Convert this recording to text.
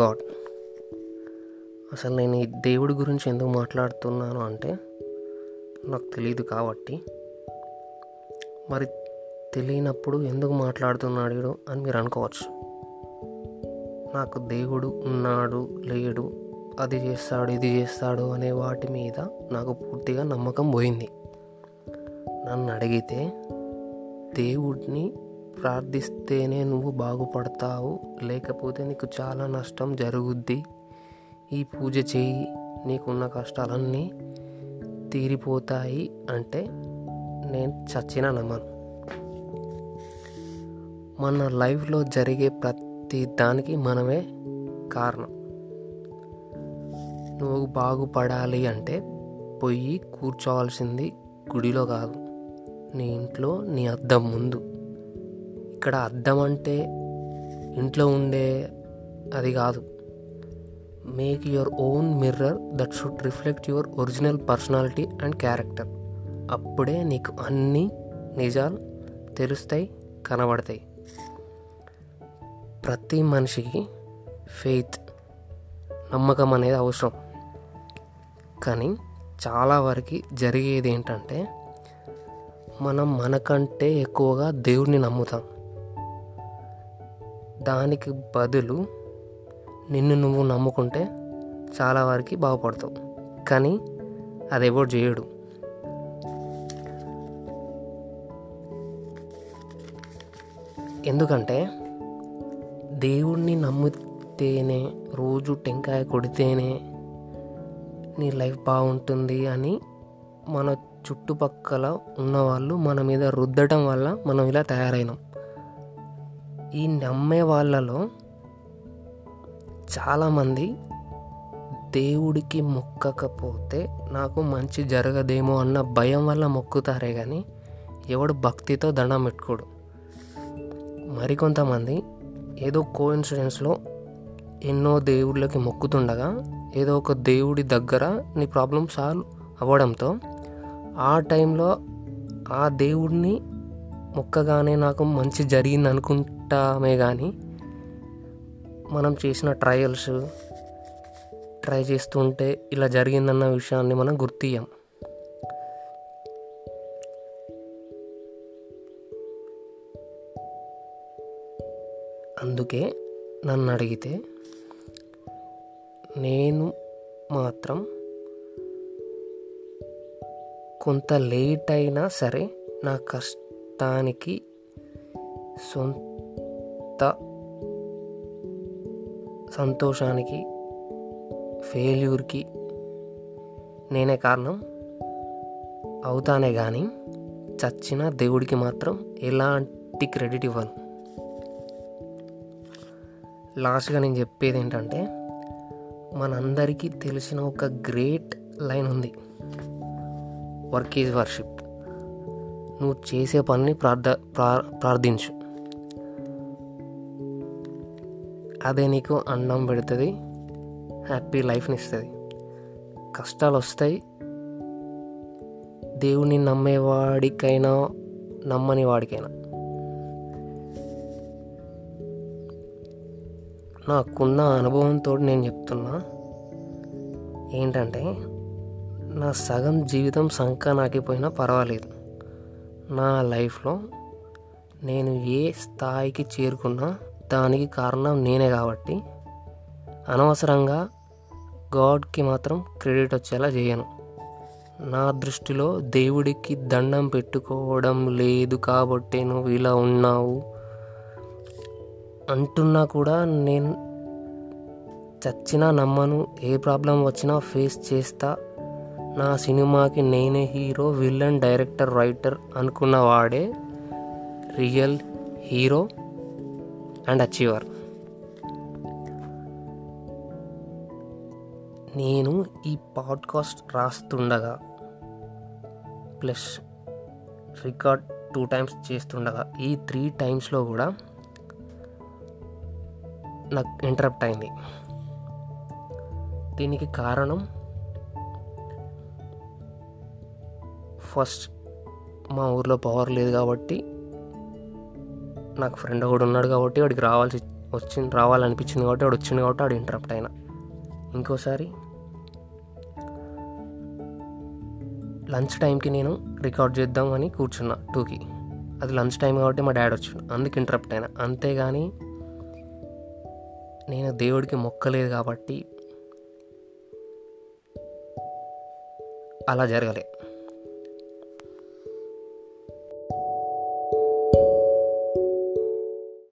God. అసలు నేను ఈ దేవుడి గురించి ఎందుకు మాట్లాడుతున్నాను అంటే నాకు తెలియదు కాబట్టి. మరి తెలియనప్పుడు ఎందుకు మాట్లాడుతున్నాడు అని మీరు అనుకోవచ్చు. నాకు దేవుడు ఉన్నాడు లేడు అది చేస్తాడు ఇది చేస్తాడు అనే వాటి మీద నాకు పూర్తిగా నమ్మకం పోయింది. నన్ను అడిగితే దేవుడిని ప్రార్థిస్తేనే నువ్వు బాగుపడతావు. లేకపోతే నీకు చాలా నష్టం జరుగుద్ది. ఈ పూజ చేయి. నీకున్న కష్టాలన్నీ తీరిపోతాయి అంటే నేను చచ్చిన నమ్మను. మన లైఫ్లో జరిగే ప్రతి దానికి మనమే కారణం. నువ్వు బాగుపడాలి అంటే పోయి కూర్చోవాల్సింది గుడిలో కాదు. నీ ఇంట్లో నీ అద్దం ముందు. ఇక్కడ అద్దం అంటే ఇంట్లో ఉండే అది కాదు. Make your own mirror that should reflect your original personality and character అప్పుడే నీకు అన్ని నిజాలు తెలుస్తాయి కనబడతాయి. ప్రతి మనిషికి ఫెయిత్ నమ్మకం అనేది అవసరం. కానీ చాలా వరకు జరిగేది ఏంటంటే మనం మనకంటే ఎక్కువగా దేవుడిని నమ్ముతాం. దానికి బదులు నిన్ను నువ్వు నమ్ముకుంటే చాలా వరకు బాగుపడతావు. కానీ అది ఎవడు చేయడు. ఎందుకంటే దేవుణ్ణి నమ్మితేనే రోజు టెంకాయ కొడితేనే నీ లైఫ్ బాగుంటుంది అని మన చుట్టుపక్కల ఉన్నవాళ్ళు మన మీద రుద్దటం వల్ల మనం ఇలా తయారైనాం. ఈ నమ్మే వాళ్ళలో చాలామంది దేవుడికి మొక్కకపోతే నాకు మంచి జరగదేమో అన్న భయం వల్ల మొక్కుతారే కానీ ఎవడు భక్తితో దండం పెట్టుకోడు. మరికొంతమంది ఏదో కో కోఇన్సిడెన్స్లో ఎన్నో దేవుళ్ళకి మొక్కుతుండగా ఏదో ఒక దేవుడి దగ్గర నీ ప్రాబ్లం సాల్వ్ అవ్వడంతో ఆ టైంలో ఆ దేవుడిని మొక్కగానే నాకు మంచి జరిగింది అనుకుంటామే కానీ మనం చేసిన ట్రయల్స్ ట్రై చేస్తుంటే ఇలా జరిగిందన్న విషయాన్ని మనం గుర్తియ్యం. అందుకే నన్ను అడిగితే నేను మాత్రం కొంత లేట్ అయినా సరే నా కష్టానికి సొంత కొత్త సంతోషానికి ఫెయిల్యూర్కి నేనే కారణం? అవుతానే కానీ చచ్చిన దేవుడికి మాత్రం ఎలాంటి క్రెడిట్ ఇవ్వను. లాస్ట్గా నేను చెప్పేది ఏంటంటే మనందరికీ తెలిసిన ఒక గ్రేట్ లైన్ ఉంది. వర్క్ ఈజ్ వర్షిప్ నువ్వు చేసే పనిని ప్రార్థ ప్రార్థించు. అదే నీకు అన్నం పెడుతుంది. హ్యాపీ లైఫ్ని ఇస్తుంది. కష్టాలు వస్తాయి. దేవుని నమ్మేవాడికైనా నమ్మని వాడికైనా. నాకున్న అనుభవంతో నేను చెప్తున్నా ఏంటంటే నా సగం జీవితం సంక నాకిపోయినా పర్వాలేదు. నా లైఫ్లో నేను ఏ స్థాయికి చేరుకున్నా దానికి కారణం నేనే కాబట్టి అనవసరంగా గాడ్కి మాత్రం క్రెడిట్ వచ్చేలా చేయను. నా దృష్టిలో దేవుడికి దండం పెట్టుకోవడం లేదు కాబట్టి నువ్వు ఇలా ఉన్నావు అంటున్నా కూడా నేను చచ్చినా నమ్మను ఏ ప్రాబ్లం వచ్చినా ఫేస్ చేస్తా. నా సినిమాకి నేనే హీరో విలన్ డైరెక్టర్ రైటర్ అనుకున్న వాడే రియల్ హీరో. And achiever. నేను ఈ పాడ్కాస్ట్ రాస్తుండగా ప్లస్ రికార్డ్ టూ టైమ్స్ చేస్తుండగా ఈ త్రీ టైమ్స్లో కూడా నాకు ఇంటరప్ట్ అయింది. దీనికి కారణం ఫస్ట్ మా ఊర్లో పవర్ లేదు కాబట్టి నాకు ఫ్రెండ్ ఒకడు ఉన్నాడు కాబట్టి వాడికి రావాల్సి వచ్చింది రావాలనిపించింది కాబట్టి వాడు వచ్చింది కాబట్టి వాడు ఇంటరప్ట్ అయినా. ఇంకోసారి లంచ్ టైంకి నేను రికార్డ్ చేద్దామని కూర్చున్నా టూకి. అది లంచ్ టైం కాబట్టి మా డాడీ వచ్చాడు. అందుకు ఇంటరప్ట్ అయినా. అంతేగాని నేను దేవుడికి మొక్కలేదు కాబట్టి అలా జరగలే.